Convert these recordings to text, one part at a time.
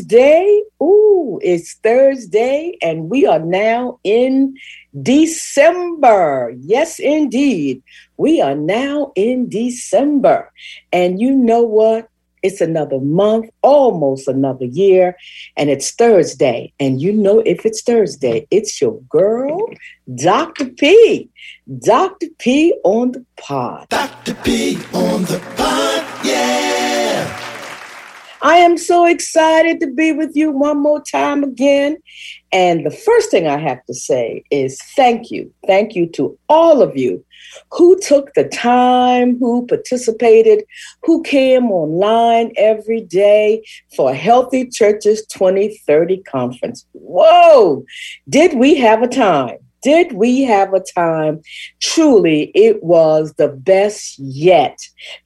Thursday. Ooh, it's Thursday, and we are now in December. Yes, indeed. We are now in December. And you know what? It's another month, almost another year, and it's Thursday. And you know, if it's Thursday, it's your girl, Dr. P. Dr. P on the pod. Dr. P on the pod. I am so excited to be with you one more time again. And the first thing I have to say is thank you. Thank you to all of you who took the time, who participated, who came online every day for Healthy Churches 2030 conference. Whoa, did we have a time? Did we have a time? Truly, it was the best yet.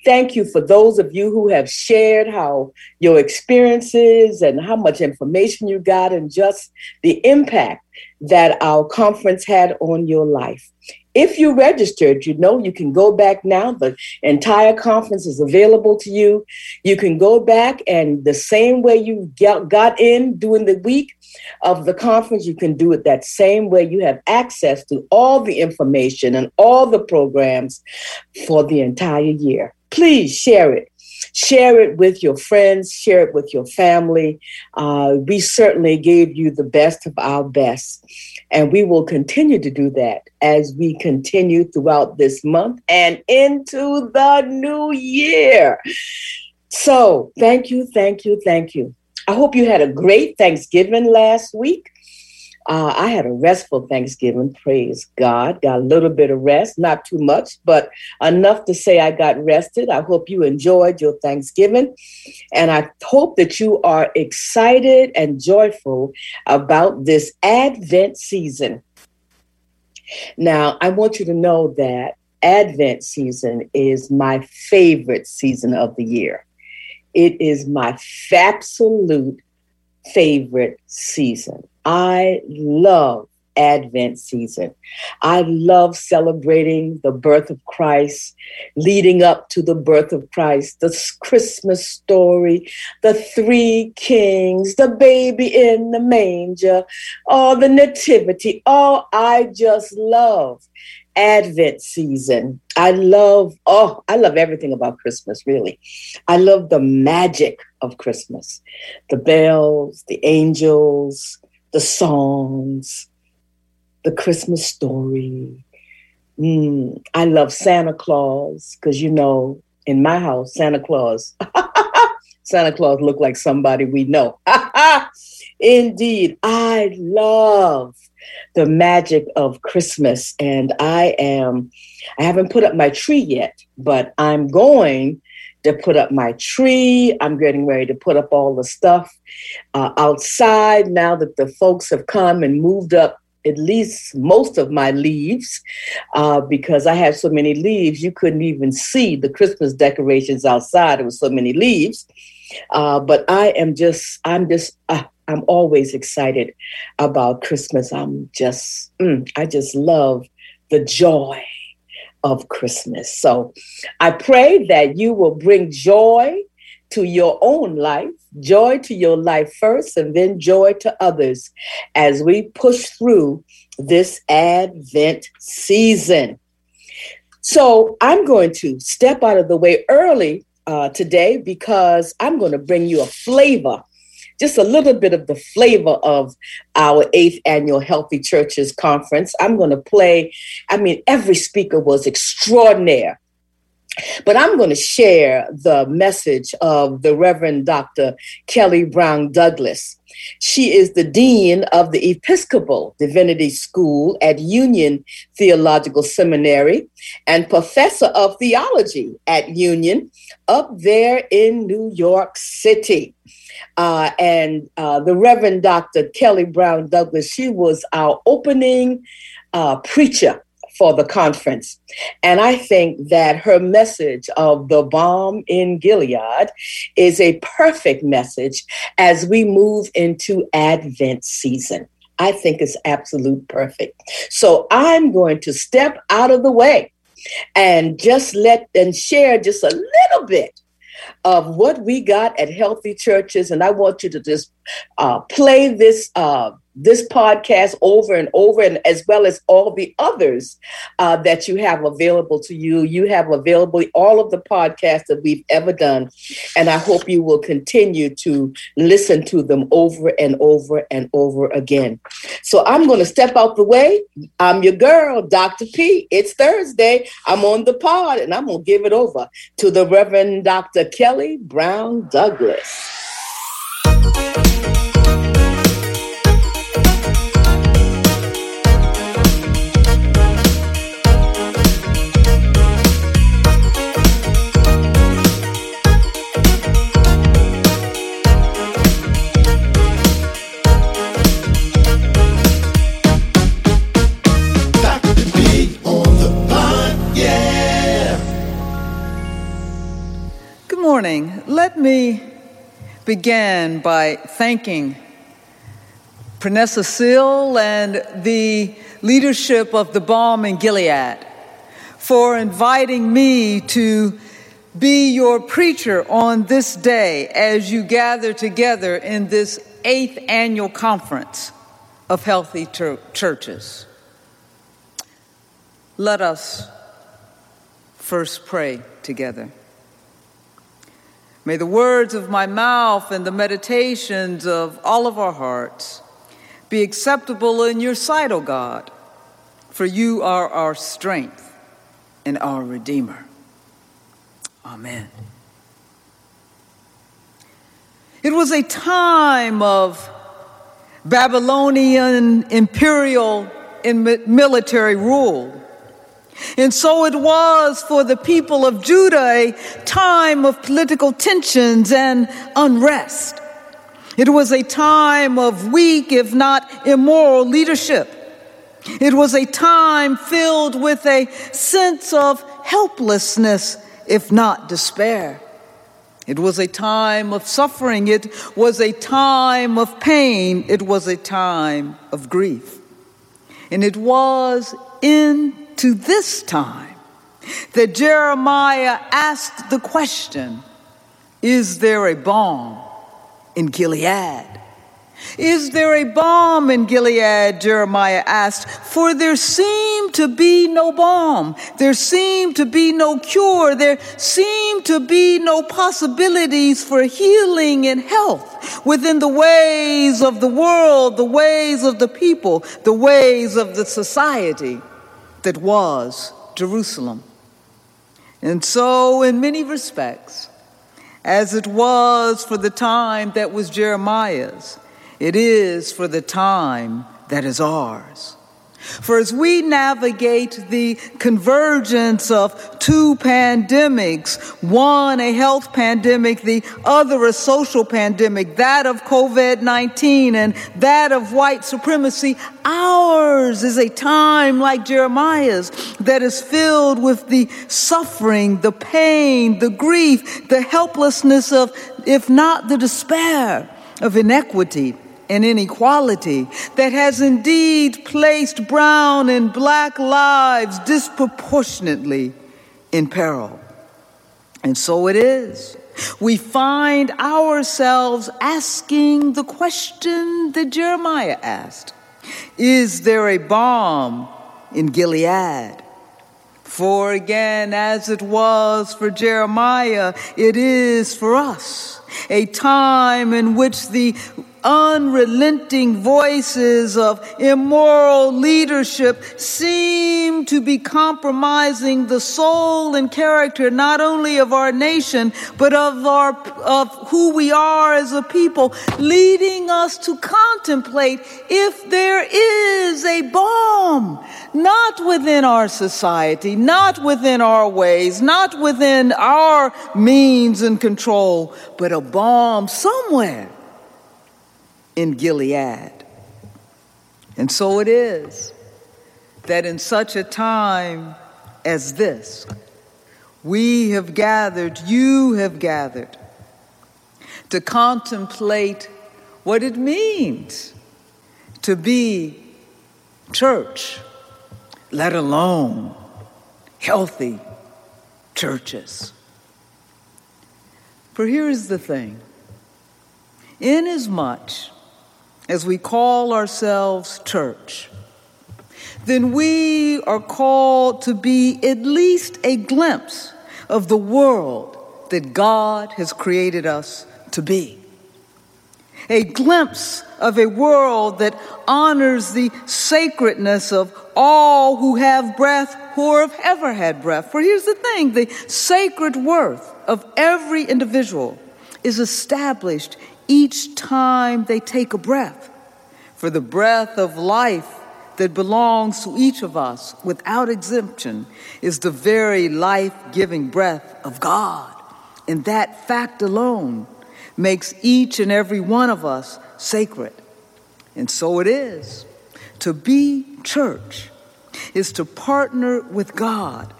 Thank you for those of you who have shared how your experiences and how much information you got and just the impact that our conference had on your life. If you registered, you know you can go back now. The entire conference is available to you. You can go back and the same way you got in during the week of the conference, you can do it that same way. You have access to all the information and all the programs for the entire year. Please share it share it with your friends, share it with your family. Uh, we certainly gave you the best of our best. And we will continue to do that as we continue throughout this month and into the new year. So, thank you, thank you, thank you. I hope you had a great Thanksgiving last week. Uh, I had a restful Thanksgiving, praise God. Got a little bit of rest, not too much, but enough to say I got rested. I hope you enjoyed your Thanksgiving. And I hope that you are excited and joyful about this Advent season. Now, I want you to know that Advent season is my favorite season of the year. It is my absolute favorite season. I love Advent season. I love celebrating the birth of Christ, leading up to the birth of Christ, the Christmas story, the three kings, the baby in the manger, all the nativity. Oh, I just love Advent season. I love, oh, I love everything about Christmas, really. I love the magic of Christmas the bells, the angels, the songs, the Christmas story. Mm, I love Santa Claus because, you know, in my house, Santa Claus, Santa Claus looked like somebody we know. Indeed, I love the magic of Christmas. And I am, I haven't put up my tree yet, but I'm going to put up my tree. I'm getting ready to put up all the stuff uh, outside now that the folks have come and moved up at least most of my leaves uh, because I have so many leaves, you couldn't even see the Christmas decorations outside. There was so many leaves. Uh, but I am just, I'm just, uh, I'm always excited about Christmas. I'm just, mm, I just love the joy of Christmas. So I pray that you will bring joy to your own life, joy to your life first, and then joy to others as we push through this Advent season. So I'm going to step out of the way early uh, today because I'm going to bring you a flavor just a little bit of the flavor of our eighth annual Healthy Churches Conference. I'm going to play, I mean, every speaker was extraordinary. But I'm going to share the message of the Reverend Dr. Kelly Brown Douglas. She is the Dean of the Episcopal Divinity School at Union Theological Seminary and Professor of Theology at Union up there in New York City. Uh, and uh, the Reverend Dr. Kelly Brown Douglas, she was our opening uh, preacher for the conference. And I think that her message of the balm in Gilead is a perfect message as we move into Advent season. I think it's absolute perfect. So I'm going to step out of the way and just let and share just a little bit of what we got at Healthy Churches, and I want you to just uh, play this uh, this podcast over and over, and as well as all the others uh, that you have available to you. You have available all of the podcasts that we've ever done, and I hope you will continue to listen to them over and over and over again. So I'm going to step out the way. I'm your girl, Dr. P. It's Thursday. I'm on the pod, and I'm going to give it over to the Reverend Dr. Kelly Brown Douglas. Morning, let me begin by thanking Pernessa Seele and the leadership of the Balm in Gilead for inviting me to be your preacher on this day as you gather together in this eighth annual conference of healthy churches. Let us first pray together. May the words of my mouth and the meditations of all of our hearts be acceptable in your sight, O God, for you are our strength and our Redeemer. Amen. It was a time of Babylonian imperial and military rule and so it was for the people of Judah a time of political tensions and unrest. It was a time of weak, if not immoral, leadership. It was a time filled with a sense of helplessness, if not despair. It was a time of suffering. It was a time of pain. It was a time of grief. And it was in to this time that Jeremiah asked the question Is there a balm in Gilead? Is there a balm in Gilead? Jeremiah asked. For there seemed to be no balm. There seemed to be no cure. There seemed to be no possibilities for healing and health within the ways of the world, the ways of the people, the ways of the society that was Jerusalem. And so, in many respects, as it was for the time that was Jeremiah's, it is for the time that is ours. For as we navigate the convergence of two pandemics, one a health pandemic, the other a social pandemic, that of COVID 19 and that of white supremacy, ours is a time like Jeremiah's that is filled with the suffering, the pain, the grief, the helplessness of, if not the despair, of inequity and inequality that has indeed placed brown and black lives disproportionately in peril. And so it is. We find ourselves asking the question that Jeremiah asked Is there a balm in Gilead? For again, as it was for Jeremiah, it is for us a time in which the unrelenting voices of immoral leadership seem to be compromising the soul and character not only of our nation but of our of who we are as a people leading us to contemplate if there is a balm, not within our society not within our ways not within our means and control but a balm somewhere in Gilead. And so it is that in such a time as this, we have gathered, you have gathered, to contemplate what it means to be church, let alone healthy churches. For here is the thing inasmuch as we call ourselves church, then we are called to be at least a glimpse of the world that God has created us to be. A glimpse of a world that honors the sacredness of all who have breath, who have ever had breath. For here's the thing the sacred worth of every individual is established each time they take a breath. For the breath of life that belongs to each of us without exemption is the very life giving breath of God. And that fact alone makes each and every one of us sacred. And so it is. To be church is to partner with God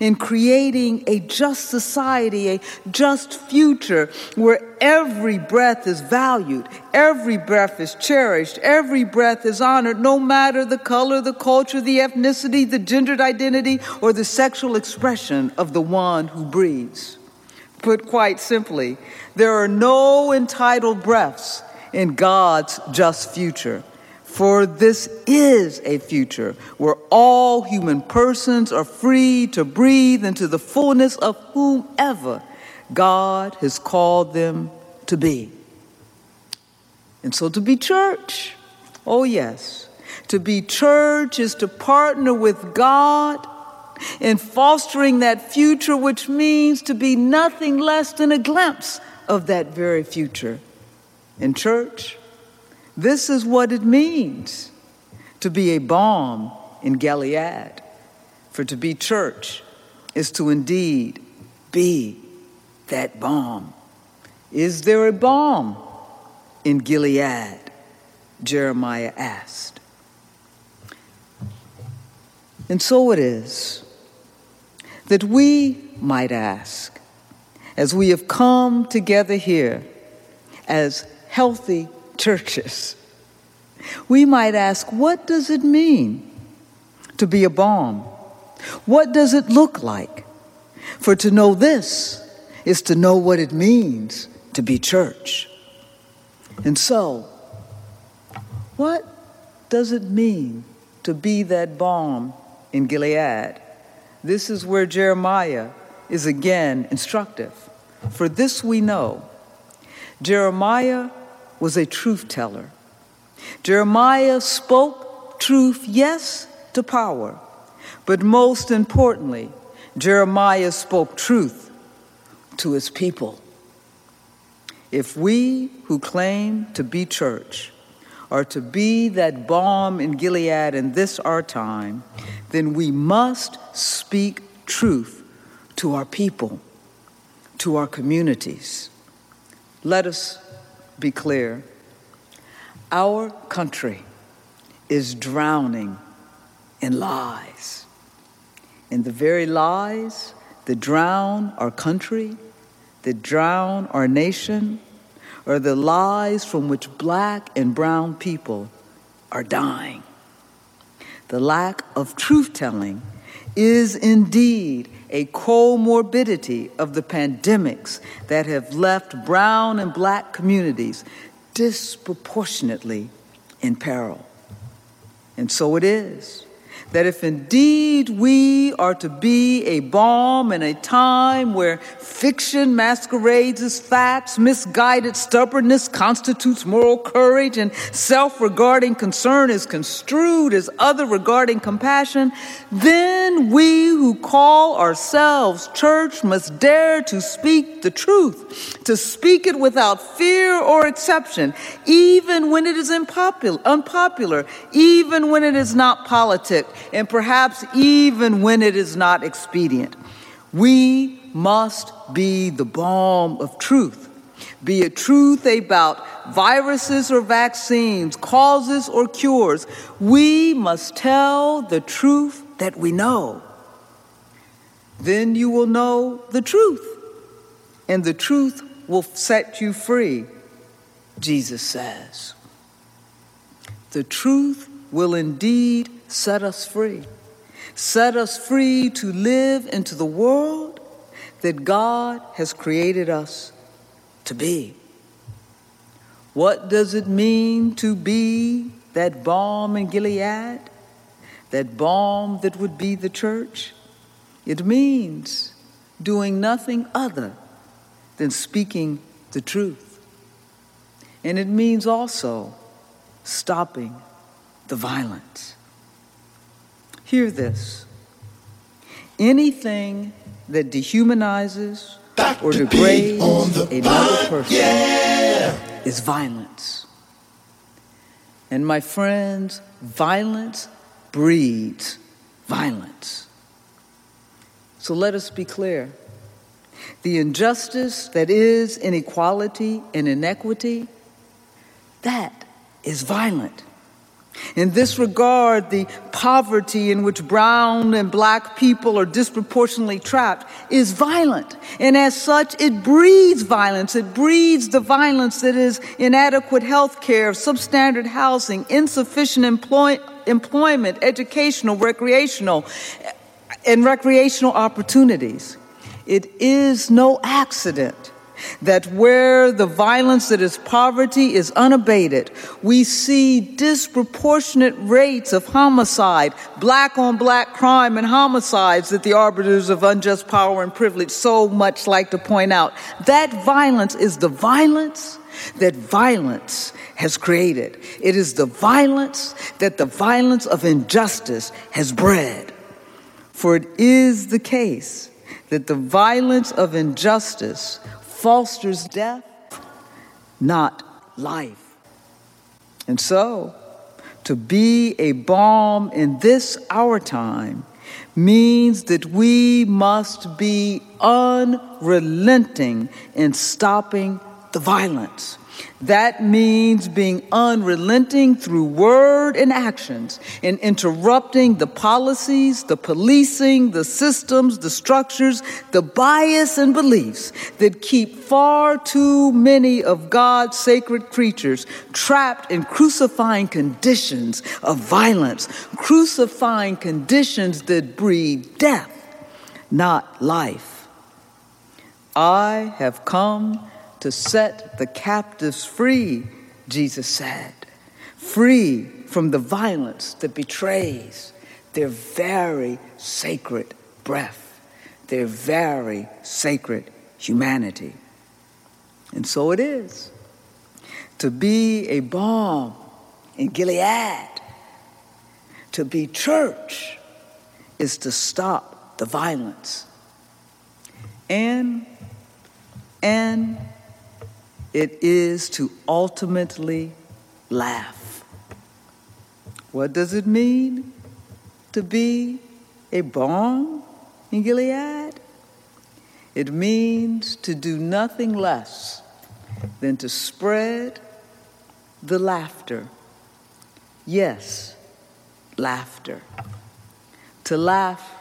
in creating a just society, a just future where every breath is valued, every breath is cherished, every breath is honored, no matter the color, the culture, the ethnicity, the gendered identity, or the sexual expression of the one who breathes. Put quite simply, there are no entitled breaths in God's just future. For this is a future where all human persons are free to breathe into the fullness of whomever God has called them to be. And so to be church, oh yes, to be church is to partner with God in fostering that future, which means to be nothing less than a glimpse of that very future. In church, this is what it means to be a balm in Gilead. For to be church is to indeed be that balm. Is there a balm in Gilead? Jeremiah asked. And so it is that we might ask, as we have come together here as healthy churches. We might ask, what does it mean to be a balm? What does it look like? For to know this is to know what it means to be church. And so, what does it mean to be that balm in Gilead? This is where Jeremiah is again instructive. For this we know Jeremiah was a truth teller. Jeremiah spoke truth, yes, to power, but most importantly, Jeremiah spoke truth to his people. If we who claim to be church are to be that balm in Gilead in this our time, then we must speak truth to our people, to our communities. Let us be clear. Our country is drowning in lies. And the very lies that drown our country, that drown our nation, are the lies from which black and brown people are dying. The lack of truth telling is indeed a comorbidity of the pandemics that have left brown and black communities disproportionately in peril. And so it is that if indeed we are to be a balm in a time where fiction masquerades as facts, misguided stubbornness constitutes moral courage, and self regarding concern is construed as other regarding compassion, then we who call ourselves church must dare to speak the truth, to speak it without fear or exception, even when it is unpopular, even when it is not politic and perhaps even when it is not expedient. We must be the balm of truth, be it truth about viruses or vaccines, causes or cures. We must tell the truth that we know. Then you will know the truth, and the truth will set you free, Jesus says. The truth will indeed set us free. Set us free to live into the world that God has created us to be. What does it mean to be that balm in Gilead? That balm that would be the church? It means doing nothing other than speaking the truth. And it means also stopping the violence. Hear this anything that dehumanizes or degrades another person yeah. is violence. And my friends, violence breeds violence. So let us be clear. The injustice that is inequality and inequity, that is violent. In this regard, the poverty in which brown and black people are disproportionately trapped is violent. And as such, it breeds violence. It breeds the violence that is inadequate health care, substandard housing, insufficient employ- employment, educational, recreational, and recreational opportunities. It is no accident that where the violence that is poverty is unabated, we see disproportionate rates of homicide, black on black crime and homicides that the arbiters of unjust power and privilege so much like to point out. That violence is the violence that violence has created. It is the violence that the violence of injustice has bred. For it is the case that the violence of injustice fosters death, not life. And so, to be a balm in this our time means that we must be unrelenting in stopping the violence. That means being unrelenting through word and actions in interrupting the policies, the policing, the systems, the structures, the bias and beliefs that keep far too many of God's sacred creatures trapped in crucifying conditions of violence, crucifying conditions that breed death, not life. I have come to set the captives free, Jesus said, free from the violence that betrays their very sacred breath, their very sacred humanity. And so it is. To be a balm in Gilead, to be church, is to stop the violence. And, and it is to ultimately laugh. What does it mean to be a balm in Gilead? It means to do nothing less than to spread the laughter. Yes, laughter. To laugh,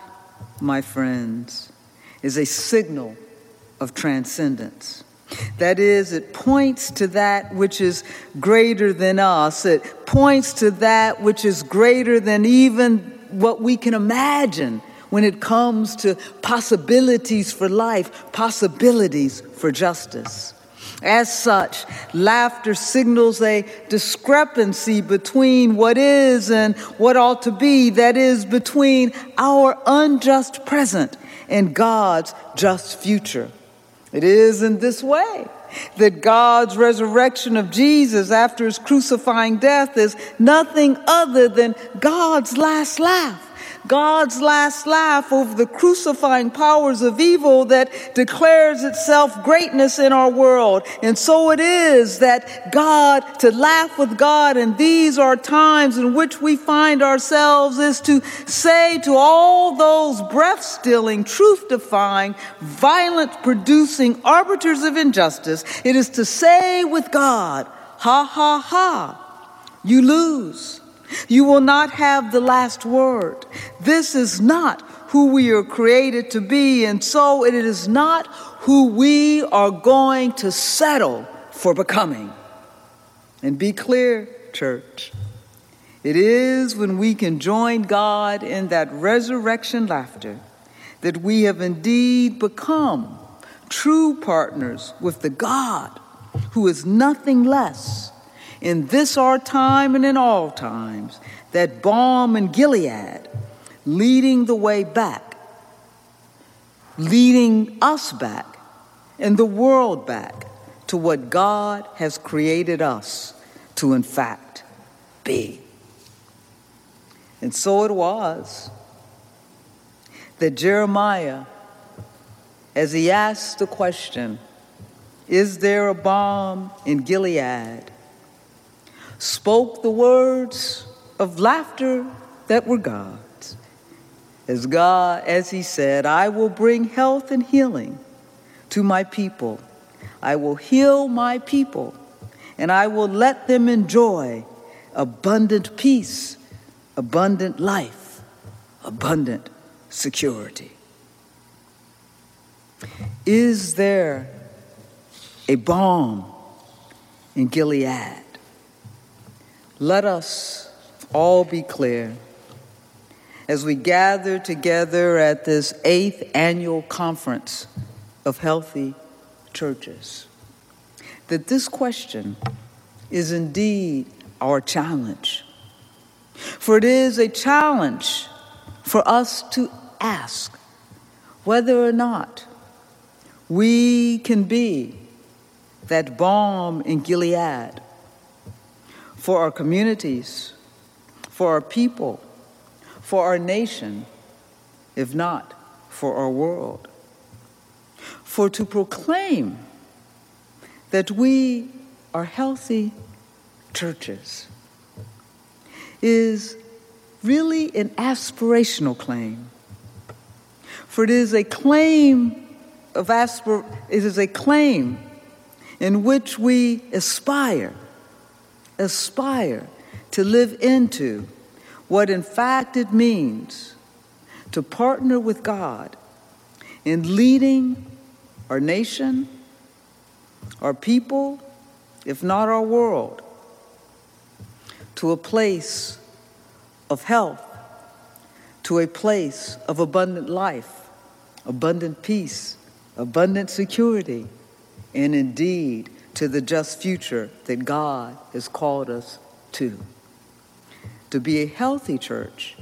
my friends, is a signal of transcendence. That is, it points to that which is greater than us. It points to that which is greater than even what we can imagine when it comes to possibilities for life, possibilities for justice. As such, laughter signals a discrepancy between what is and what ought to be, that is, between our unjust present and God's just future. It is in this way that God's resurrection of Jesus after his crucifying death is nothing other than God's last laugh. God's last laugh over the crucifying powers of evil that declares itself greatness in our world. And so it is that God, to laugh with God, and these are times in which we find ourselves, is to say to all those breath stilling, truth defying, violence producing arbiters of injustice, it is to say with God, ha ha ha, you lose. You will not have the last word. This is not who we are created to be, and so it is not who we are going to settle for becoming. And be clear, church. It is when we can join God in that resurrection laughter that we have indeed become true partners with the God who is nothing less in this our time and in all times, that balm in Gilead, leading the way back, leading us back and the world back to what God has created us to, in fact, be. And so it was that Jeremiah, as he asked the question, Is there a balm in Gilead? Spoke the words of laughter that were God's. As God, as he said, I will bring health and healing to my people. I will heal my people, and I will let them enjoy abundant peace, abundant life, abundant security. Is there a balm in Gilead? Let us all be clear as we gather together at this eighth annual conference of healthy churches that this question is indeed our challenge. For it is a challenge for us to ask whether or not we can be that balm in Gilead for our communities, for our people, for our nation, if not for our world. For to proclaim that we are healthy churches is really an aspirational claim. For it is a claim of aspir- it is a claim in which we aspire aspire to live into what in fact it means to partner with God in leading our nation, our people, if not our world, to a place of health, to a place of abundant life, abundant peace, abundant security, and indeed to the just future that God has called us to. To be a healthy church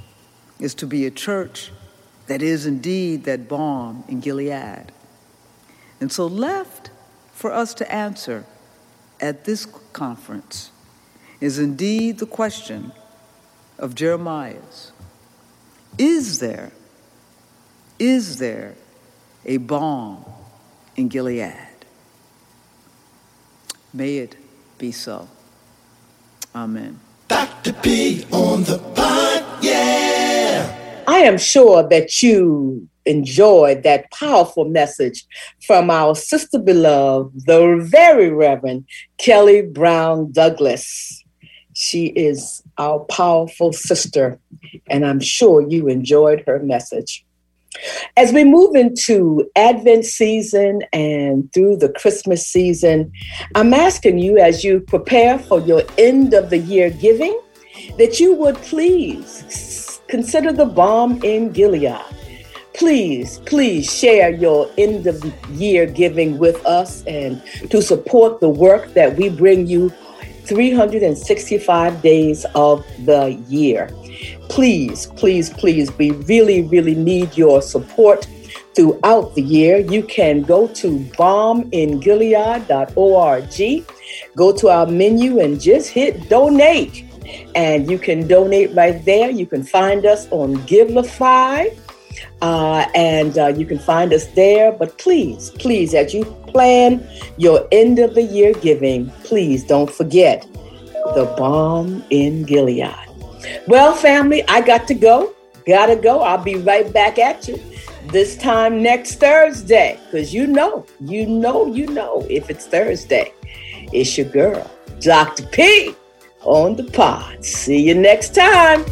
is to be a church that is indeed that balm in Gilead. And so, left for us to answer at this conference is indeed the question of Jeremiah's Is there, is there a balm in Gilead? May it be so. Amen. Dr. P on the pod, yeah. I am sure that you enjoyed that powerful message from our sister beloved, the very Reverend Kelly Brown Douglas. She is our powerful sister, and I'm sure you enjoyed her message. As we move into Advent season and through the Christmas season, I'm asking you as you prepare for your end of the year giving that you would please consider the balm in Gilead. Please, please share your end of year giving with us and to support the work that we bring you 365 days of the year. Please, please, please, we really, really need your support throughout the year. You can go to balmingilead.org, go to our menu and just hit donate. And you can donate right there. You can find us on Givelify. Uh, and uh, you can find us there. But please, please, as you plan your end of the year giving, please don't forget the balm in Gilead. Well, family, I got to go. Gotta go. I'll be right back at you this time next Thursday. Because you know, you know, you know, if it's Thursday, it's your girl, Dr. P on the pod. See you next time.